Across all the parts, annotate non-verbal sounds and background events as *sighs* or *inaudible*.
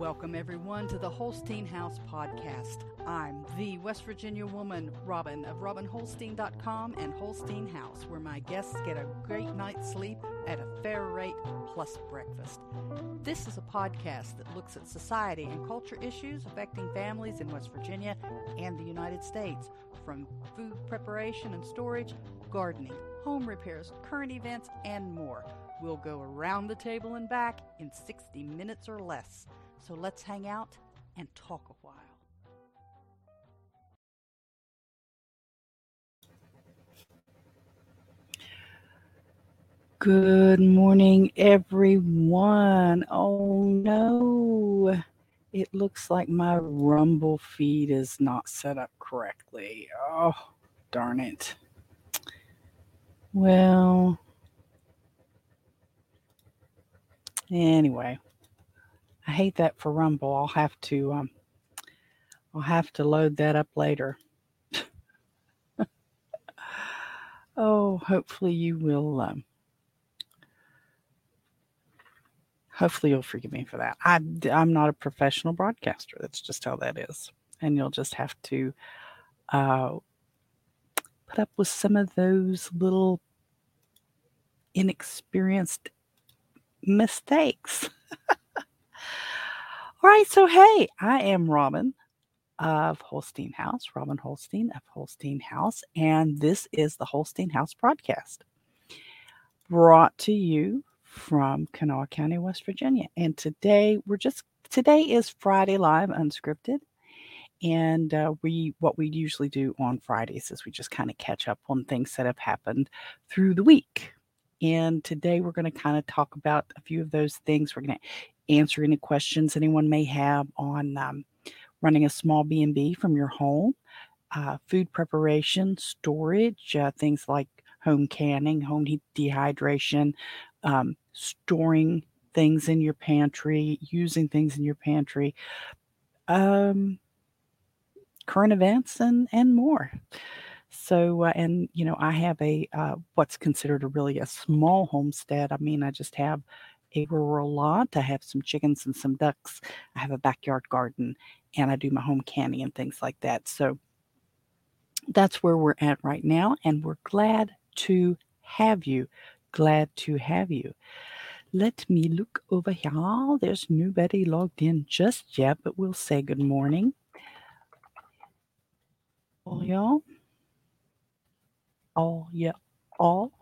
Welcome, everyone, to the Holstein House Podcast. I'm the West Virginia woman, Robin, of RobinHolstein.com and Holstein House, where my guests get a great night's sleep at a fair rate plus breakfast. This is a podcast that looks at society and culture issues affecting families in West Virginia and the United States, from food preparation and storage, gardening, home repairs, current events, and more. We'll go around the table and back in 60 minutes or less. So let's hang out and talk a while. Good morning, everyone. Oh no, it looks like my Rumble feed is not set up correctly. Oh, darn it. Well, anyway, I hate that for Rumble. I'll have to um I'll have to load that up later. *laughs* oh, hopefully you will um hopefully you'll forgive me for that. I I'm not a professional broadcaster. That's just how that is. And you'll just have to uh put up with some of those little inexperienced mistakes. *laughs* All right, so hey, I am Robin of Holstein House, Robin Holstein of Holstein House, and this is the Holstein House broadcast brought to you from Kanawha County, West Virginia. And today we're just today is Friday Live Unscripted. And uh, we what we usually do on Fridays is we just kind of catch up on things that have happened through the week. And today we're going to kind of talk about a few of those things. We're going to answer any questions anyone may have on um, running a small B&B from your home, uh, food preparation, storage, uh, things like home canning, home dehydration, um, storing things in your pantry, using things in your pantry, um, current events, and and more. So, uh, and you know, I have a uh, what's considered a really a small homestead. I mean, I just have a rural lot. I have some chickens and some ducks. I have a backyard garden and I do my home canning and things like that. So that's where we're at right now. And we're glad to have you. Glad to have you. Let me look over here. Oh, there's nobody logged in just yet, but we'll say good morning. All y'all. All yeah, all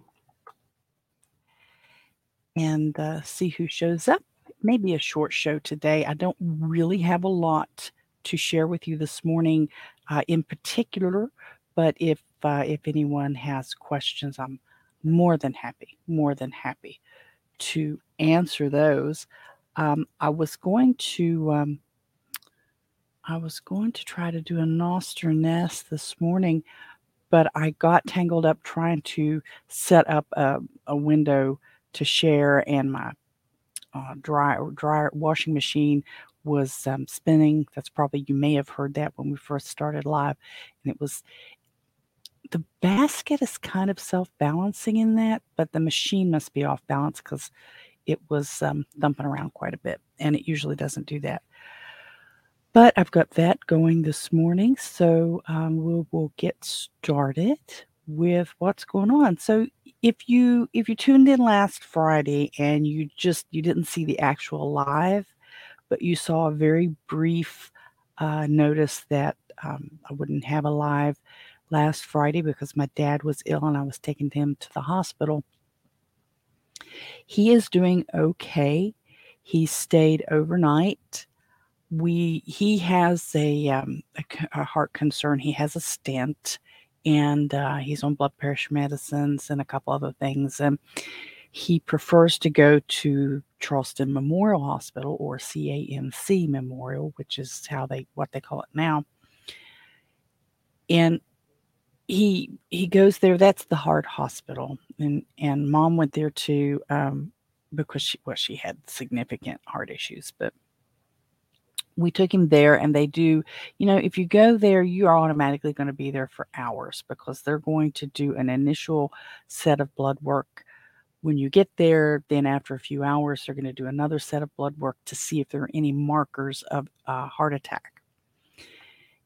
and uh, see who shows up. Maybe a short show today. I don't really have a lot to share with you this morning uh, in particular, but if uh, if anyone has questions, I'm more than happy, more than happy to answer those. Um, I was going to um, I was going to try to do a Nostr nest this morning, but I got tangled up trying to set up a, a window to share, and my uh, dryer dryer washing machine was um, spinning. That's probably you may have heard that when we first started live, and it was the basket is kind of self balancing in that, but the machine must be off balance because it was um, thumping around quite a bit, and it usually doesn't do that. But I've got that going this morning, so um, we'll, we'll get started with what's going on. So if you if you tuned in last Friday and you just you didn't see the actual live, but you saw a very brief uh, notice that um, I wouldn't have a live last Friday because my dad was ill and I was taking him to the hospital. He is doing okay. He stayed overnight. We he has a, um, a, a heart concern. He has a stent and uh, he's on blood pressure medicines and a couple other things. And he prefers to go to Charleston Memorial Hospital or CAMC Memorial, which is how they what they call it now. And he he goes there. That's the heart hospital, and and mom went there too um, because she well she had significant heart issues, but we took him there and they do you know if you go there you are automatically going to be there for hours because they're going to do an initial set of blood work when you get there, then after a few hours, they're going to do another set of blood work to see if there are any markers of a heart attack.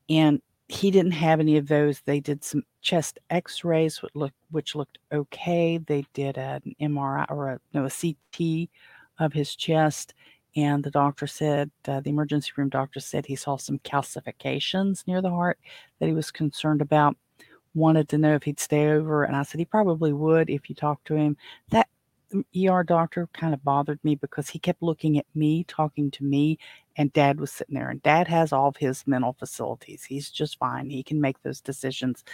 And he didn't have any of those. They did some chest X-rays, which looked which looked okay. They did an MRI or a no a CT of his chest, and the doctor said uh, the emergency room doctor said he saw some calcifications near the heart that he was concerned about wanted to know if he'd stay over, and I said he probably would if you talked to him. That ER doctor kind of bothered me because he kept looking at me, talking to me, and dad was sitting there. And dad has all of his mental facilities. He's just fine. He can make those decisions.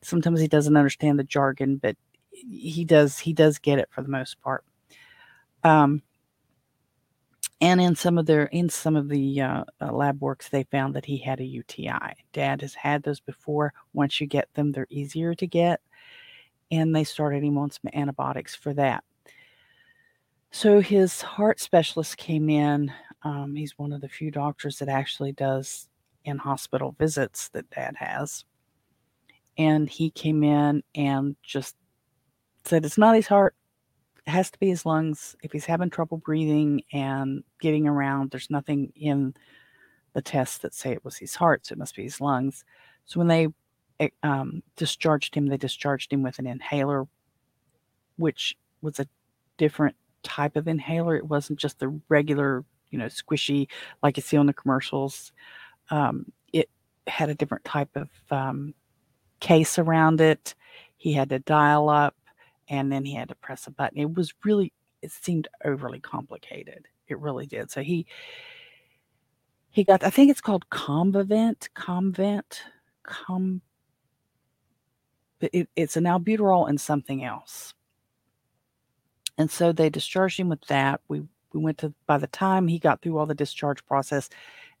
Sometimes he doesn't understand the jargon, but he does he does get it for the most part. Um, and in some of their in some of the uh, uh, lab works they found that he had a uti dad has had those before. Once you get them they're easier to get and they started him on some antibiotics for that. So his heart specialist came in um, he's one of the few doctors that actually does in hospital visits that dad has and he came in and just said it's not his heart has to be his lungs. If he's having trouble breathing and getting around, there's nothing in the tests that say it was his heart, so it must be his lungs. So when they eh, um, discharged him, they discharged him with an inhaler, which was a different type of inhaler. It wasn't just the regular, you know, squishy like you see on the commercials. Um, it had a different type of um, case around it. He had to dial up and then he had to press a button. It was really, it seemed overly complicated. It really did. So he, he got, I think it's called Comvavent, Comvent, Com. It, it's an albuterol and something else. And so they discharged him with that. We we went to by the time he got through all the discharge process,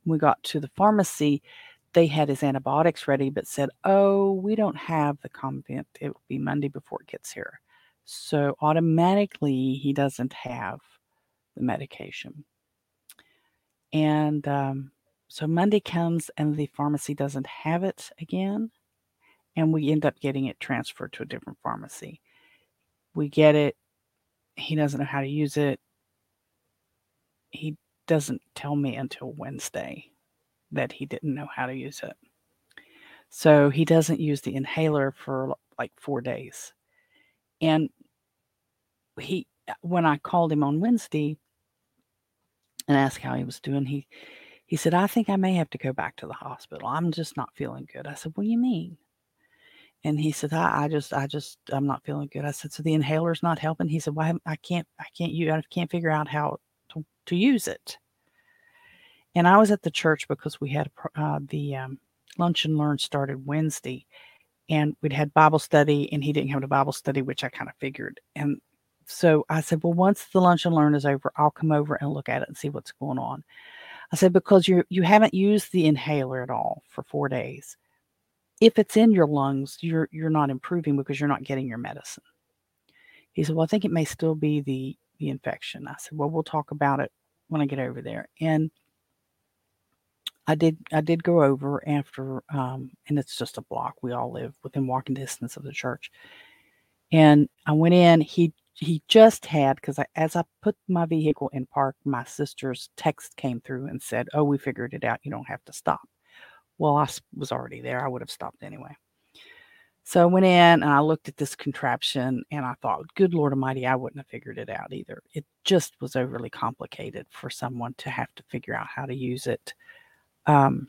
we got to the pharmacy they had his antibiotics ready, but said, Oh, we don't have the Comvent. It will be Monday before it gets here. So automatically, he doesn't have the medication. And um, so Monday comes and the pharmacy doesn't have it again. And we end up getting it transferred to a different pharmacy. We get it. He doesn't know how to use it. He doesn't tell me until Wednesday that he didn't know how to use it. So he doesn't use the inhaler for like four days. And he, uh, when I called him on Wednesday and asked how he was doing, he, he said, I think I may have to go back to the hospital. I'm just not feeling good. I said, What do you mean? And he said, I, I just, I just, I'm not feeling good. I said, So the inhaler's not helping? He said, Well, I can't, I can't, you, I can't figure out how to, to use it. And I was at the church because we had uh, the um, lunch and learn started Wednesday, and we'd had Bible study, and he didn't have a Bible study, which I kind of figured. And so I said, Well, once the lunch and learn is over, I'll come over and look at it and see what's going on. I said, Because you you haven't used the inhaler at all for four days. If it's in your lungs, you're you're not improving because you're not getting your medicine. He said, Well, I think it may still be the the infection. I said, Well, we'll talk about it when I get over there. And I did I did go over after um, and it's just a block. We all live within walking distance of the church. And I went in, he he just had because as I put my vehicle in park, my sister's text came through and said, "Oh, we figured it out. You don't have to stop." Well, I was already there. I would have stopped anyway. So I went in and I looked at this contraption and I thought, good Lord Almighty, I wouldn't have figured it out either. It just was overly complicated for someone to have to figure out how to use it. Um,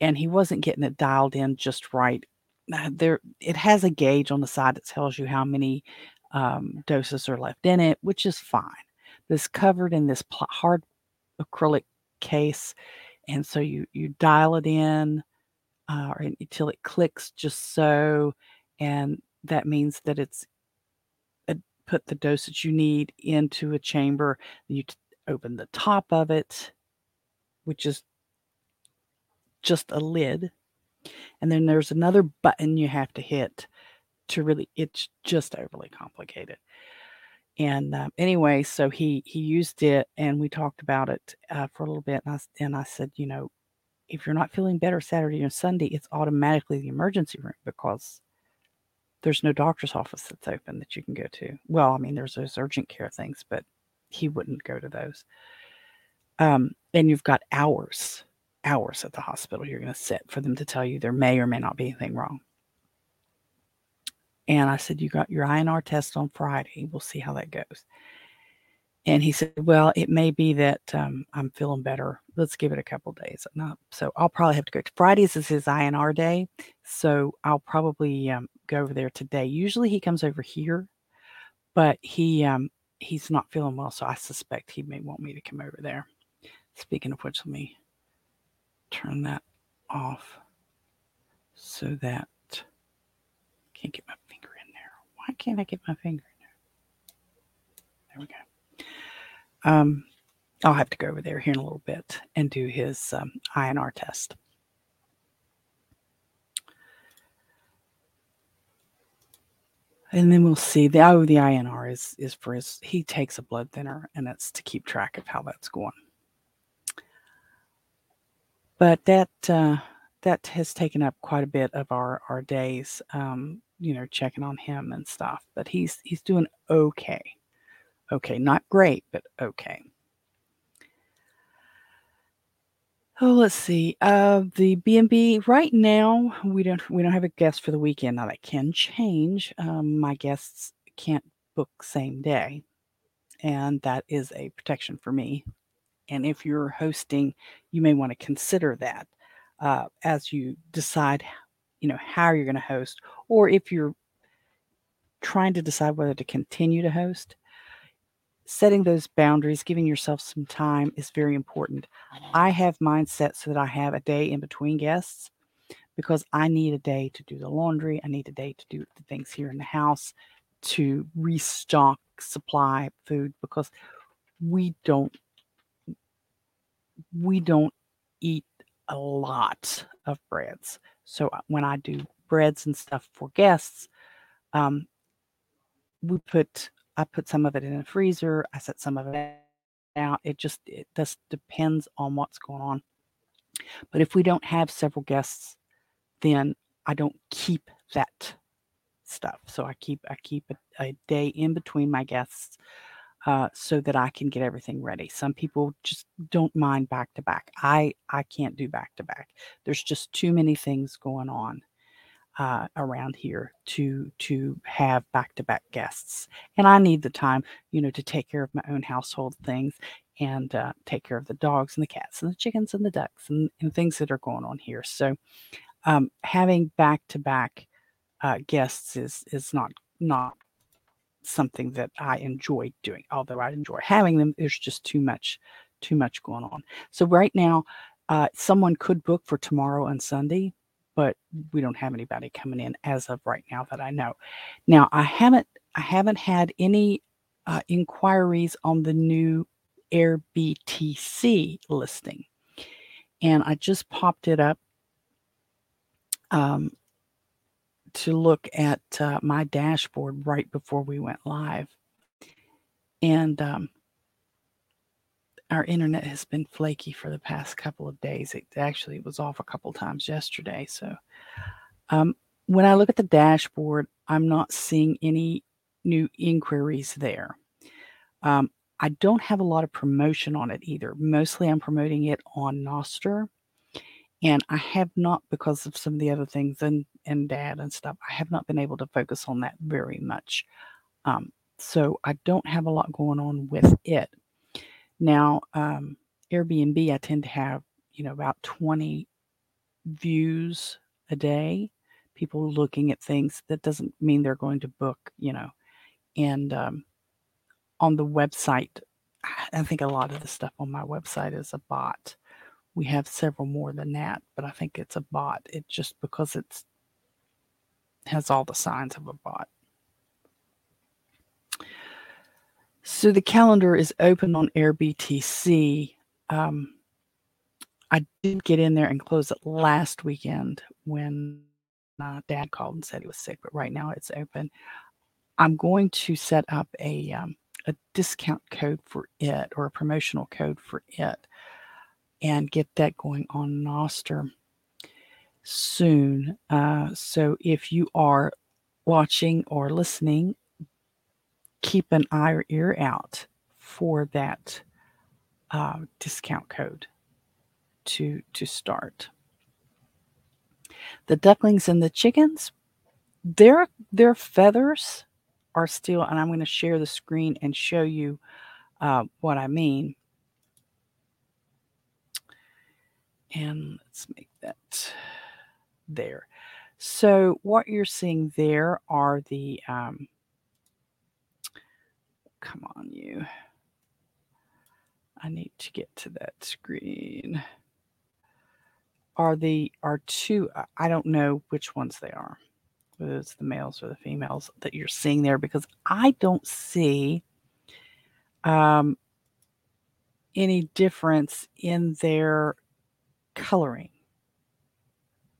and he wasn't getting it dialed in just right. Uh, there, it has a gauge on the side that tells you how many um, doses are left in it, which is fine. This covered in this pl- hard acrylic case, and so you you dial it in uh, until it clicks just so, and that means that it's uh, put the dosage you need into a chamber. You t- open the top of it, which is just a lid. And then there's another button you have to hit to really, it's just overly complicated. And um, anyway, so he he used it, and we talked about it uh, for a little bit. And I, and I said, you know, if you're not feeling better Saturday or Sunday, it's automatically the emergency room because there's no doctor's office that's open that you can go to. Well, I mean, there's those urgent care things, but he wouldn't go to those. Um, and you've got hours, hours at the hospital you're going to sit for them to tell you there may or may not be anything wrong. And I said, You got your INR test on Friday. We'll see how that goes. And he said, Well, it may be that um, I'm feeling better. Let's give it a couple days. No, so I'll probably have to go. To, Fridays is his INR day. So I'll probably um, go over there today. Usually he comes over here, but he um, he's not feeling well. So I suspect he may want me to come over there. Speaking of which, let me turn that off so that can't get my finger in there. Why can't I get my finger in there? There we go. Um, I'll have to go over there here in a little bit and do his um, INR test. And then we'll see. The oh, the INR is is for his. He takes a blood thinner, and it's to keep track of how that's going. But that uh, that has taken up quite a bit of our our days. Um, you know, checking on him and stuff. But he's he's doing okay. Okay, not great, but okay. Oh, let's see. Uh, the B and B right now we don't we don't have a guest for the weekend. Now that can change. Um, my guests can't book same day, and that is a protection for me. And if you're hosting, you may want to consider that uh, as you decide you know how you're going to host or if you're trying to decide whether to continue to host setting those boundaries giving yourself some time is very important. I have mine set so that i have a day in between guests because i need a day to do the laundry i need a day to do the things here in the house to restock supply food because we don't we don't eat a lot of breads so uh, when I do breads and stuff for guests, um, we put I put some of it in a freezer. I set some of it out. It just it just depends on what's going on. But if we don't have several guests, then I don't keep that stuff. So I keep I keep a, a day in between my guests uh, so that I can get everything ready. Some people just don't mind back to back. I I can't do back to back. There's just too many things going on uh, around here to to have back to back guests, and I need the time, you know, to take care of my own household things and uh, take care of the dogs and the cats and the chickens and the ducks and, and things that are going on here. So um, having back to back guests is is not not something that I enjoy doing. Although I enjoy having them, there's just too much, too much going on. So right now, uh, someone could book for tomorrow and Sunday, but we don't have anybody coming in as of right now that I know. Now I haven't, I haven't had any uh, inquiries on the new AirBTC listing, and I just popped it up um, to look at uh, my dashboard right before we went live. And um, our internet has been flaky for the past couple of days. It actually was off a couple times yesterday. So um, when I look at the dashboard, I'm not seeing any new inquiries there. Um, I don't have a lot of promotion on it either. Mostly I'm promoting it on Nostr and I have not, because of some of the other things and and dad and stuff, I have not been able to focus on that very much. Um, so I don't have a lot going on with it. Now, um, Airbnb, I tend to have you know about 20 views a day. People looking at things. That doesn't mean they're going to book, you know. And um, on the website, I think a lot of the stuff on my website is a bot we have several more than that, but I think it's a bot. It just because it's has all the signs of a bot. So the calendar is open on AirBTC. Um, I did get in there and close it last weekend when Dad called and said he was sick, but right now it's open. I'm going to set up a um, a discount code for it or a promotional code for it and get that going on Nostr soon. Uh, so if you are watching or listening, keep an eye or ear out for that uh, discount code to to start. The ducklings and the chickens, their their feathers are still, and I'm going to share the screen and show you uh, what I mean. And let's make that there. So what you're seeing there are the, um, come on, you. I need to get to that screen. Are the are two? I don't know which ones they are, whether it's the males or the females that you're seeing there, because I don't see um, any difference in their coloring.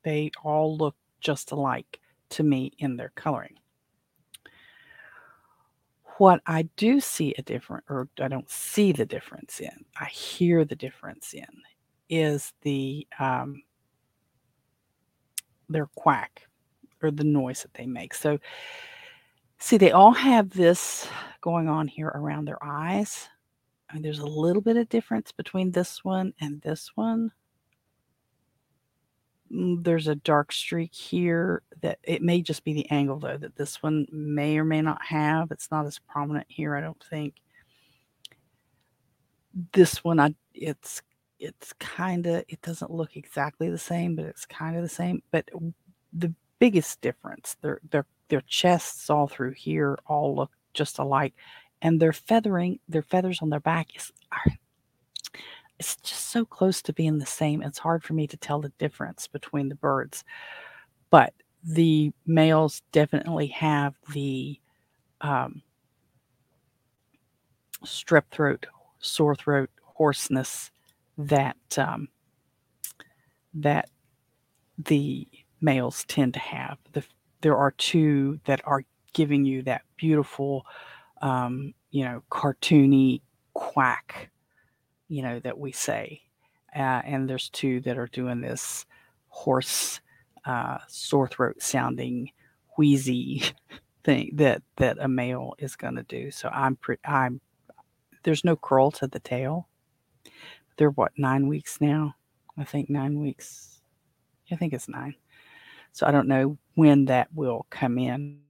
They all look just alike to me in their coloring. What I do see a different, or I don't see the difference in, I hear the difference in, is the um, their quack or the noise that they make. So, see, they all have this going on here around their eyes. I mean, there's a little bit of difference between this one and this one. Mm, there's a dark streak here that it may just be the angle though that this one may or may not have. It's not as prominent here, I don't think. This one, I it's it's kind of it doesn't look exactly the same, but it's kind of the same. But the biggest difference, their their their chests all through here all look just alike, and their feathering, their feathers on their back is are it's just so close to being the same. It's hard for me to tell the difference between the birds. But the males definitely have the um, strep throat, sore throat, hoarseness that um, that the males tend to have. The, there are two that are giving you that beautiful, um, you know, cartoony quack you know, that we say. Uh, and there's two that are doing this hoarse, uh, sore throat sounding, wheezy *laughs* thing that that a male is going to do. So I'm pretty. I'm there's no curl to the tail. They're what nine weeks now. I think nine weeks. I think it's nine. So I don't know when that will come in.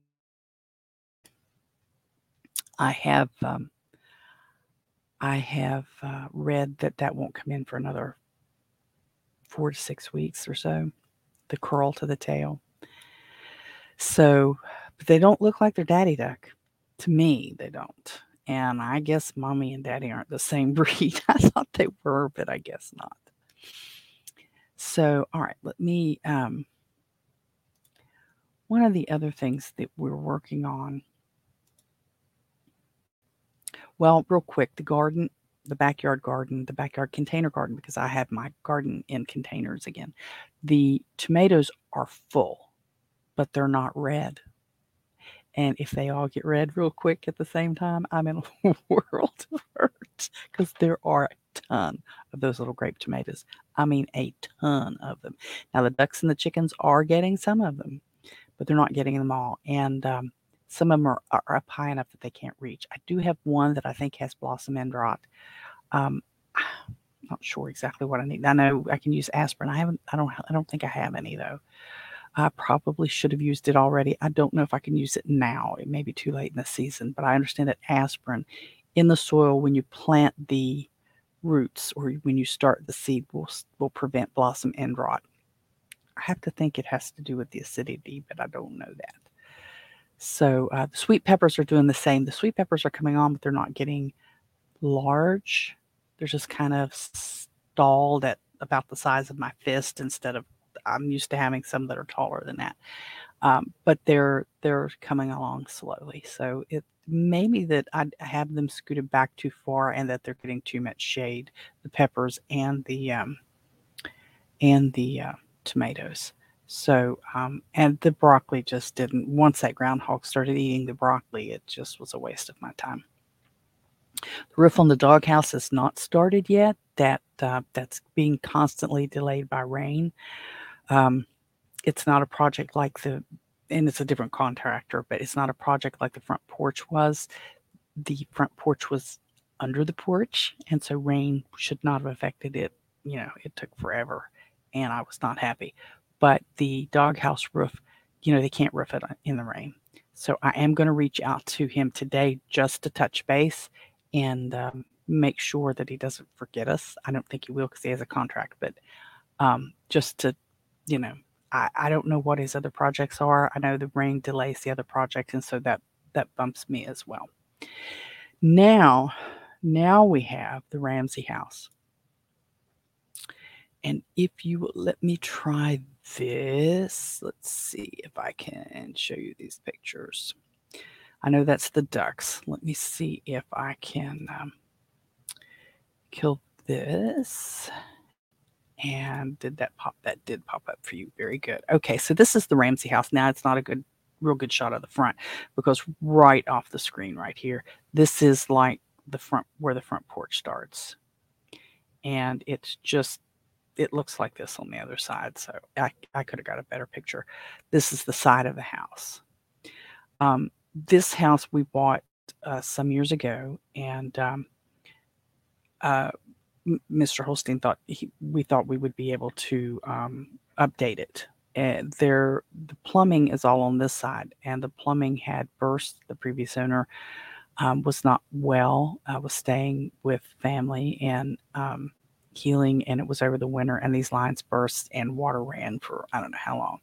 I have um, I have uh, read that that won't come in for another four to six weeks or so, the curl to the tail. So, but they don't look like their daddy duck. To me, they don't. And I guess mommy and daddy aren't the same *laughs* breed. I thought they were, but I guess not. So, all right, let me. Um, one of the other things that we're working on well, real quick, the garden, the backyard garden, the backyard container garden, because I have my garden in containers again. The tomatoes are full, but they're not red. And if they all get red real quick at the same time, I'm in *laughs* a world of hurt because there are a ton of those little grape tomatoes. I mean, a ton of them. Now, the ducks and the chickens are getting some of them, but they're not getting them all. And um, some of them are, are up high enough that they can't reach. I do have one that I think has blossom end rot. Um, I'm *sighs* not sure exactly what I need. I know I can use aspirin. I haven't. I don't. I don't think I have any though. I probably should have used it already. I don't know if I can use it now. It may be too late in the season, but I understand that aspirin in the soil when you plant the roots or when you start the seed will will prevent blossom end rot. I have to think it has to do with the acidity, but I don't know that. So uh, the sweet peppers are doing the same. The sweet peppers are coming on, but they're not getting large. They're just kind of stalled at about the size of my fist instead of I'm used to having some that are taller than that. Um, but they're they're coming along slowly. So it may be that I have them scooted back too far and that they're getting too much shade, the peppers and the um, and the uh, tomatoes. So, um, and the broccoli just didn't, once that groundhog started eating the broccoli, it just was a waste of my time. The roof on the doghouse has not started yet. That uh, that's being constantly delayed by rain. Um, it's not a project like the and it's a different contractor, but it's not a project like the front porch was. The front porch was under the porch, and so rain should not have affected it. You know, it took forever, and I was not happy. But the doghouse roof, you know, they can't roof it in the rain. So I am going to reach out to him today just to touch base and um, make sure that he doesn't forget us. I don't think he will because he has a contract, but um, just to, you know, I, I don't know what his other projects are. I know the rain delays the other projects, and so that that bumps me as well. Now, now we have the Ramsey house. And if you will let me try this, let's see if I can show you these pictures. I know that's the ducks. Let me see if I can um, kill this. And did that pop? That did pop up for you. Very good. Okay, so this is the Ramsey house. Now it's not a good, real good shot of the front because right off the screen right here, this is like the front where the front porch starts. And it's just it looks like this on the other side. So I, I could have got a better picture. This is the side of the house. Um, this house we bought uh, some years ago, and um, uh, Mr. Holstein thought he, we thought we would be able to um, update it. And there, the plumbing is all on this side, and the plumbing had burst. The previous owner um, was not well, uh, was staying with family, and um, healing and it was over the winter and these lines burst and water ran for I don't know how long.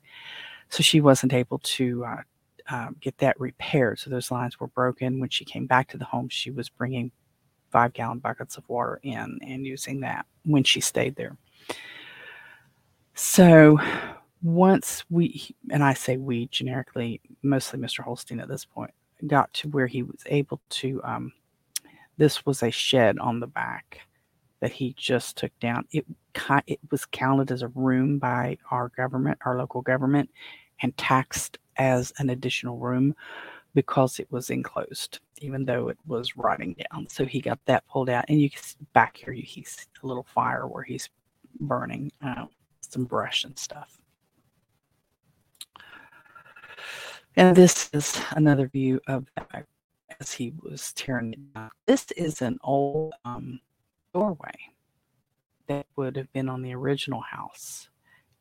So she wasn't able to uh, uh, get that repaired. So those lines were broken. When she came back to the home, she was bringing five gallon buckets of water in and using that when she stayed there. So once we, and I say we generically, mostly Mr. Holstein at this point, got to where he was able to, um, this was a shed on the back that he just took down. It it was counted as a room by our government, our local government, and taxed as an additional room because it was enclosed, even though it was rotting down. So he got that pulled out, and you can see back here you he's a little fire where he's burning uh, some brush and stuff. And this is another view of that as he was tearing it down. This is an old um, doorway that would have been on the original house.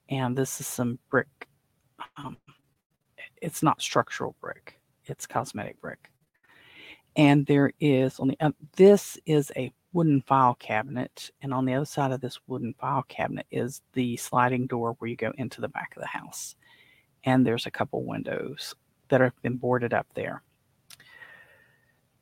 And this is some brick. Um, it's not structural brick, it's cosmetic brick. And there is on the uh, this is a wooden file cabinet, and on the other side of this wooden file cabinet is the sliding door where you go into the back of the house. And there's a couple windows that have been boarded up there.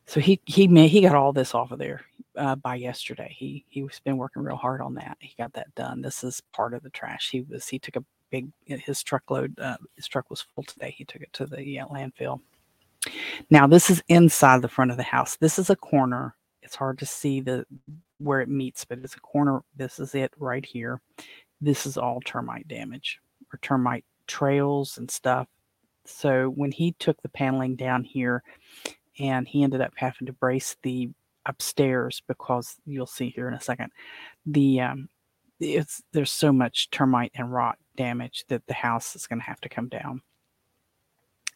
So he he made, he got all this off of there uh, by yesterday. He he's been working real hard on that. He got that done. This is part of the trash. He was he took a big his truckload. Uh, his truck was full today. He took it to the uh, landfill. Now this is inside the front of the house. This is a corner. It's hard to see the where it meets, but it's a corner. This is it right here. This is all termite damage or termite trails and stuff. So when he took the paneling down here, and he ended up having to brace the upstairs because you'll see here in a second the um, it's there's so much termite and rot damage that the house is going to have to come down.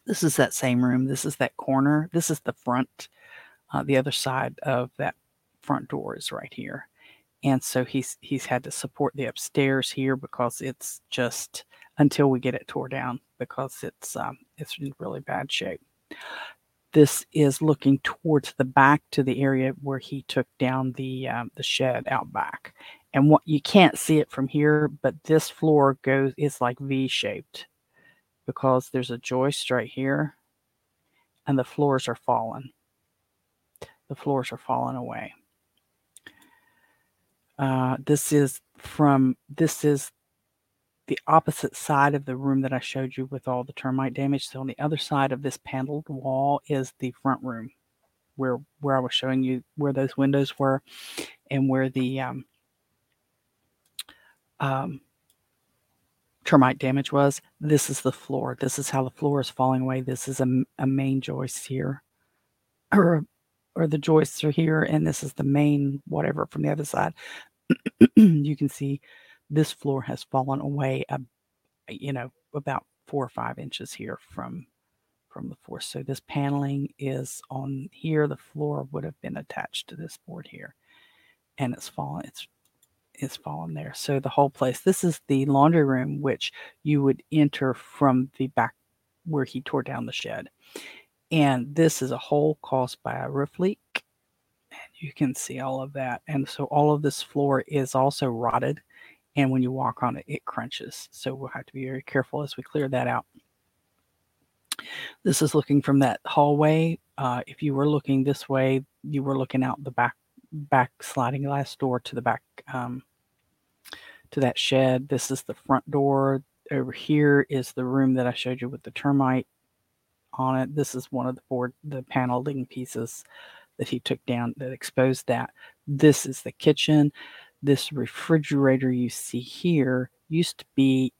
This is that same room. This is that corner. This is the front. Uh, the other side of that front door is right here, and so he's he's had to support the upstairs here because it's just until we get it tore down because it's um, it's in really bad shape this is looking towards the back to the area where he took down the um, the shed out back. And what you can't see it from here, but this floor goes is like V shaped because there's a joist right here, and the floors are falling. The floors are falling away. Uh, this is from this is the opposite side of the room that I showed you with all the termite damage. So on the other side of this paneled wall is the front room where where I was showing you where those windows were and where the um, um, termite damage was. This is the floor. This is how the floor is falling away. This is a, a main joist here, or or the joists are here, and this is the main whatever from the other side. *clears throat* you can see this floor has fallen away, uh, you know, about four or five inches here from from the floor. So this paneling is on here. The floor would have been attached to this board here, and it's fallen. It's it's fallen there. So the whole place. This is the laundry room, which you would enter from the back where he tore down the shed. And this is a hole caused by a roof leak. And you can see all of that. And so all of this floor is also rotted. And when you walk on it, it crunches. So we'll have to be very careful as we clear that out. This is looking from that hallway. Uh, if you were looking this way, you were looking out the back back sliding glass door to the back um, to that shed. This is the front door. Over here is the room that I showed you with the termite on it. This is one of the board, the paneling pieces that he took down that exposed that. This is the kitchen. This refrigerator you see here used to be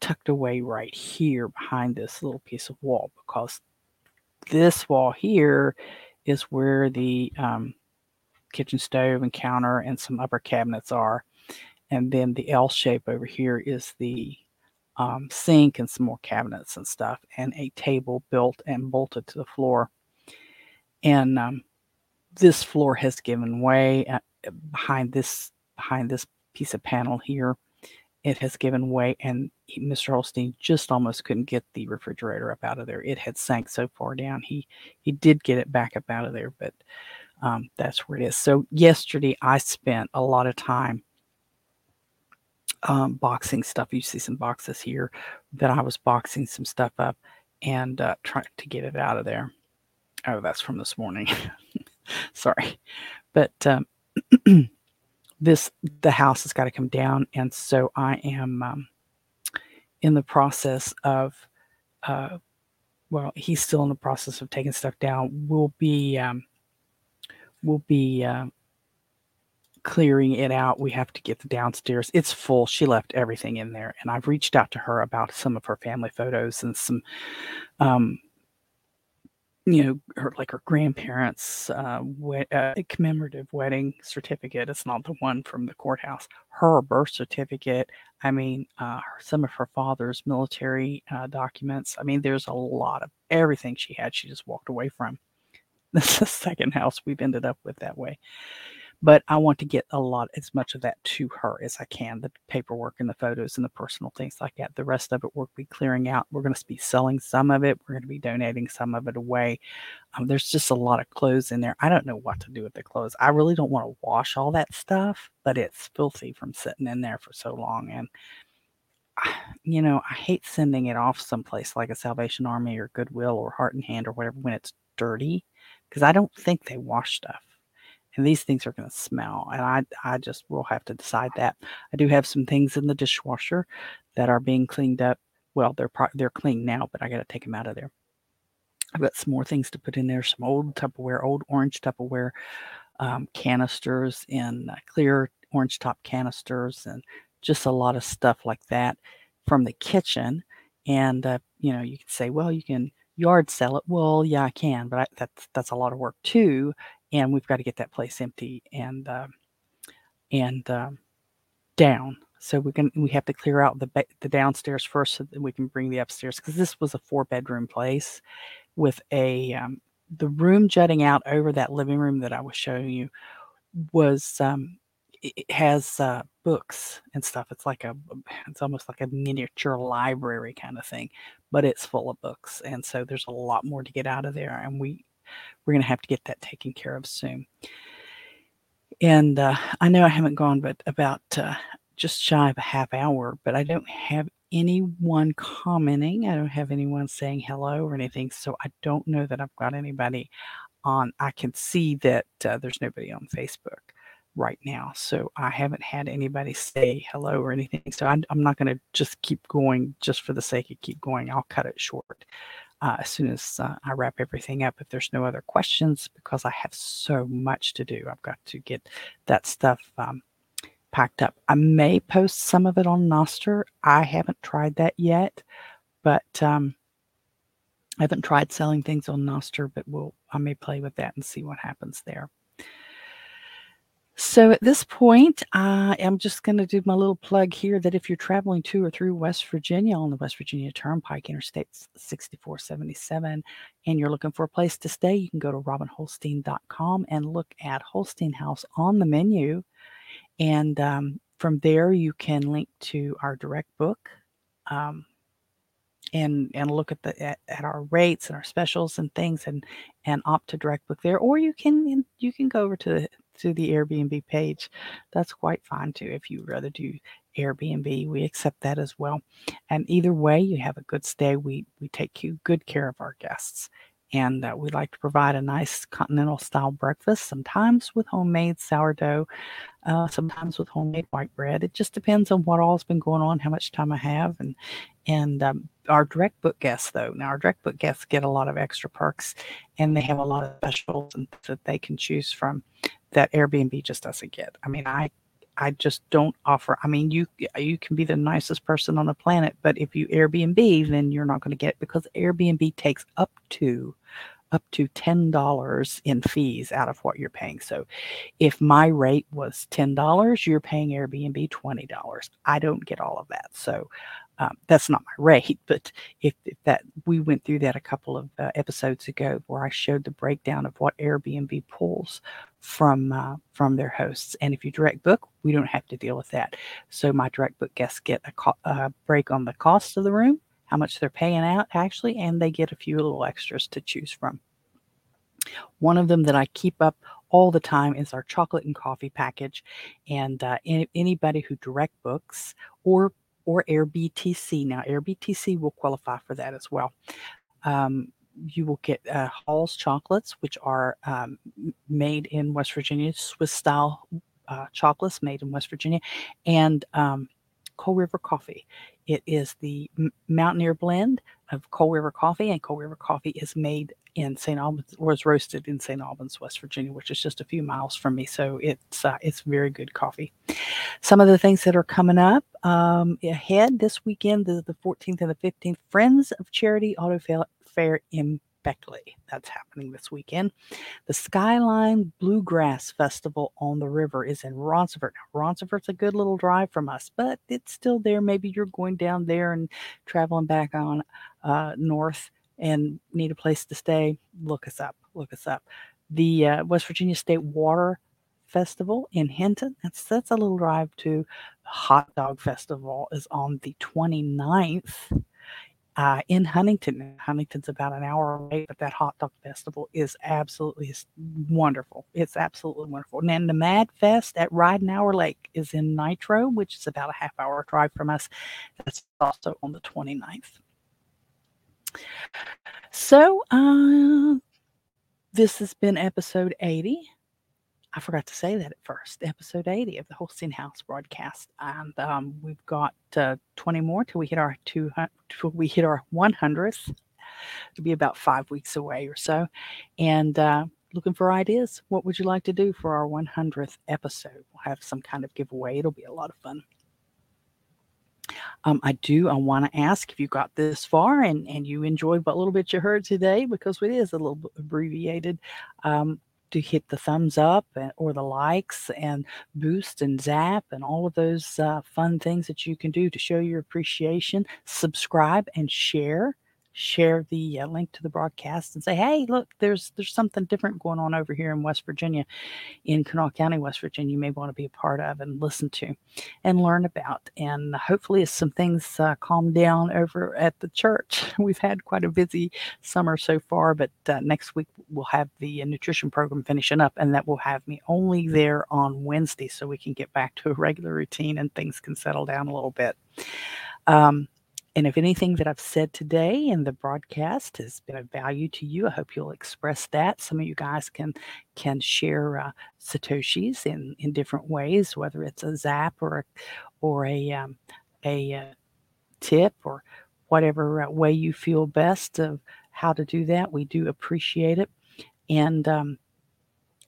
tucked away right here behind this little piece of wall because this wall here is where the um, kitchen stove and counter and some upper cabinets are. And then the L shape over here is the um, sink and some more cabinets and stuff, and a table built and bolted to the floor. And um, this floor has given way uh, behind this behind this piece of panel here. It has given way, and Mr. Holstein just almost couldn't get the refrigerator up out of there. It had sank so far down. He he did get it back up out of there, but um, that's where it is. So yesterday I spent a lot of time um, boxing stuff. You see some boxes here that I was boxing some stuff up and uh, trying to get it out of there. Oh, that's from this morning. *laughs* Sorry, but um, *clears throat* this the house has got to come down, and so I am um, in the process of. Uh, well, he's still in the process of taking stuff down. We'll be um, we'll be uh, clearing it out. We have to get the downstairs. It's full. She left everything in there, and I've reached out to her about some of her family photos and some, um, you know, her like her grandparents' uh, we- uh, commemorative wedding certificate. It's not the one from the courthouse. Her birth certificate. I mean, uh, some of her father's military uh, documents. I mean, there's a lot of everything she had. She just walked away from. This *laughs* is the second house we've ended up with that way. But I want to get a lot, as much of that to her as I can the paperwork and the photos and the personal things like that. The rest of it we'll be clearing out. We're going to be selling some of it, we're going to be donating some of it away. Um, there's just a lot of clothes in there. I don't know what to do with the clothes. I really don't want to wash all that stuff, but it's filthy from sitting in there for so long. And you know, I hate sending it off someplace like a Salvation Army or Goodwill or Heart and Hand or whatever when it's dirty because I don't think they wash stuff. And these things are going to smell. And I, I just will have to decide that. I do have some things in the dishwasher that are being cleaned up. Well, they're pro- they're clean now, but I got to take them out of there. I've got some more things to put in there. Some old Tupperware, old orange Tupperware um, canisters and uh, clear orange top canisters, and just a lot of stuff like that from the kitchen. And uh, you know, you can say, well, you can yard sell it. Well, yeah, I can, but I, that's that's a lot of work too, and we've got to get that place empty and uh, and uh, down. So we can we have to clear out the the downstairs first, so that we can bring the upstairs because this was a four bedroom place with a um, the room jutting out over that living room that I was showing you was um, it has uh, books and stuff. It's like a, it's almost like a miniature library kind of thing, but it's full of books, and so there's a lot more to get out of there, and we we're gonna have to get that taken care of soon. And uh, I know I haven't gone, but about uh, just shy of a half hour, but I don't have anyone commenting. I don't have anyone saying hello or anything, so I don't know that I've got anybody on. I can see that uh, there's nobody on Facebook right now. So I haven't had anybody say hello or anything. So I, am not going to just keep going just for the sake of keep going. I'll cut it short uh, as soon as uh, I wrap everything up. If there's no other questions, because I have so much to do, I've got to get that stuff um, packed up. I may post some of it on Nostr. I haven't tried that yet, but um, I haven't tried selling things on Nostr, but we'll I may play with that and see what happens there. So at this point, I am just going to do my little plug here that if you're traveling to or through West Virginia on the West Virginia Turnpike, Interstate 6477, and you're looking for a place to stay, you can go to robinholstein.com and look at Holstein House on the menu. And um, from there, you can link to our direct book. Um, and and look at the at, at, our rates and our specials and things and and opt to direct book there or you can you can go over to the to the airbnb page that's quite fine too if you rather do airbnb we accept that as well. And either way you have a good stay we we take you good care of our guests. And uh, we like to provide a nice continental style breakfast sometimes with homemade sourdough uh, sometimes with homemade white bread. It just depends on what all's been going on how much time i have and and um, our direct book guests though now our direct book guests get a lot of extra perks and they have a lot of specials that they can choose from that airbnb just doesn't get i mean i I just don't offer. I mean, you you can be the nicest person on the planet, but if you Airbnb, then you're not going to get because Airbnb takes up to up to $10 in fees out of what you're paying. So if my rate was $10, you're paying Airbnb $20. I don't get all of that. So um, that's not my rate, *laughs* but if, if, that we went through that a couple of uh, episodes ago, where I showed the breakdown of what Airbnb pulls from uh, from their hosts, and if you direct book, we don't have to deal with that. So my direct book guests get a co- break on the cost of the room, how much they're paying out actually, and they get a few little extras to choose from. One of them that I keep up all the time is our chocolate and coffee package, and uh, any, anybody who direct books or or AirBTC. Now, AirBTC will qualify for that as well. Um, you will get uh, Holl's chocolates, which are um, made in West Virginia, Swiss style uh, chocolates made in West Virginia, and um, Coal River coffee. It is the Mountaineer blend of Coal River coffee, and Coal River coffee is made in St. Albans, or is roasted in St. Albans, West Virginia, which is just a few miles from me. So it's uh, it's very good coffee. Some of the things that are coming up um, ahead this weekend, the, the 14th and the 15th, Friends of Charity Auto Fair in Beckley. That's happening this weekend. The Skyline Bluegrass Festival on the river is in Ronceverte. Now, Ronceverte's a good little drive from us, but it's still there. Maybe you're going down there and traveling back on uh, north and need a place to stay. Look us up. Look us up. The uh, West Virginia State Water Festival in Hinton. That's that's a little drive to. Hot Dog Festival is on the 29th uh, in Huntington. Huntington's about an hour away, but that hot dog festival is absolutely wonderful. It's absolutely wonderful. And then the Mad Fest at Ridenour Lake is in Nitro, which is about a half hour drive from us. That's also on the 29th. So, uh, this has been episode 80. I forgot to say that at first. Episode 80 of the Holstein House broadcast, and um, we've got uh, 20 more till we hit our 200. Till we hit our 100th. It'll be about five weeks away or so, and uh, looking for ideas. What would you like to do for our 100th episode? We'll have some kind of giveaway. It'll be a lot of fun. Um, I do. I want to ask if you got this far and and you enjoyed what little bit you heard today, because it is a little abbreviated. Um, to hit the thumbs up and, or the likes and boost and zap and all of those uh, fun things that you can do to show your appreciation. Subscribe and share share the uh, link to the broadcast and say, "Hey, look, there's there's something different going on over here in West Virginia, in Kanawha County, West Virginia. You may want to be a part of and listen to, and learn about. And hopefully, as some things uh, calm down over at the church, *laughs* we've had quite a busy summer so far. But uh, next week we'll have the nutrition program finishing up, and that will have me only there on Wednesday, so we can get back to a regular routine and things can settle down a little bit." Um, and if anything that I've said today in the broadcast has been of value to you, I hope you'll express that. Some of you guys can can share uh, satoshis in in different ways, whether it's a zap or a, or a um, a uh, tip or whatever uh, way you feel best of how to do that. We do appreciate it, and um,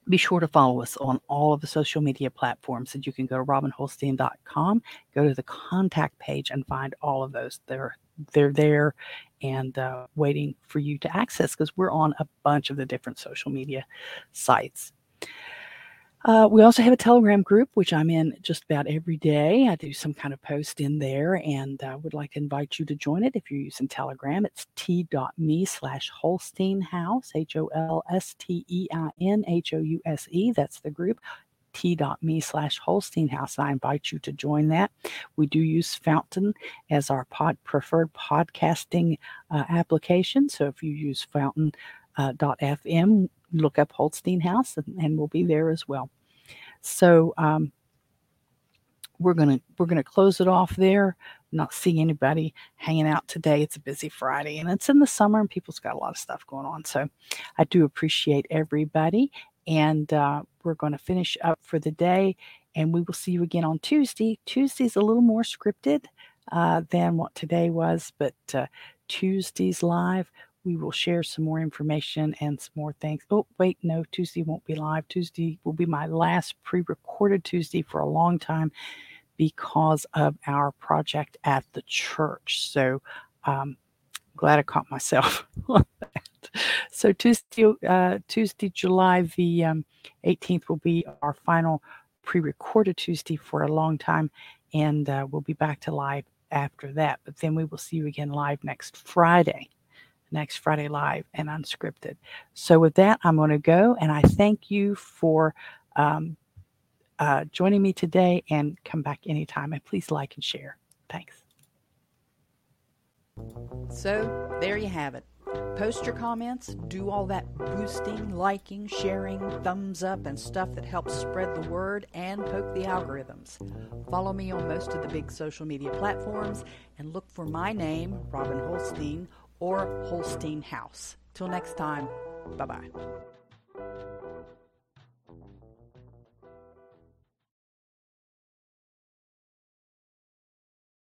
be sure to follow us on all of the social media platforms. And you can go to robinholstein.com, go to the contact page, and find all of those. They're they're there and uh, waiting for you to access because we're on a bunch of the different social media sites. Uh, we also have a Telegram group, which I'm in just about every day. I do some kind of post in there and uh, would like to invite you to join it if you're using Telegram. It's t.me slash Holstein House, H O L S T E I N H O U S E. That's the group t.me slash Holstein House. I invite you to join that. We do use Fountain as our pod preferred podcasting uh, application. So if you use Fountain uh, .fm, look up Holstein House and, and we'll be there as well. So um, we're gonna we're gonna close it off there. Not seeing anybody hanging out today. It's a busy Friday and it's in the summer and people's got a lot of stuff going on. So I do appreciate everybody and uh, we're going to finish up for the day and we will see you again on Tuesday. Tuesday's a little more scripted uh, than what today was, but uh, Tuesday's live we will share some more information and some more things. Oh, wait, no, Tuesday won't be live. Tuesday will be my last pre recorded Tuesday for a long time because of our project at the church. So, um, glad I caught myself *laughs* on that. So Tuesday, uh, Tuesday, July the um, 18th will be our final pre-recorded Tuesday for a long time, and uh, we'll be back to live after that. But then we will see you again live next Friday next Friday live and unscripted. So, with that, I'm going to go and I thank you for um, uh, joining me today and come back anytime. And please like and share. Thanks. So, there you have it. Post your comments, do all that boosting, liking, sharing, thumbs up, and stuff that helps spread the word and poke the algorithms. Follow me on most of the big social media platforms and look for my name, Robin Holstein or Holstein House. Till next time, bye bye.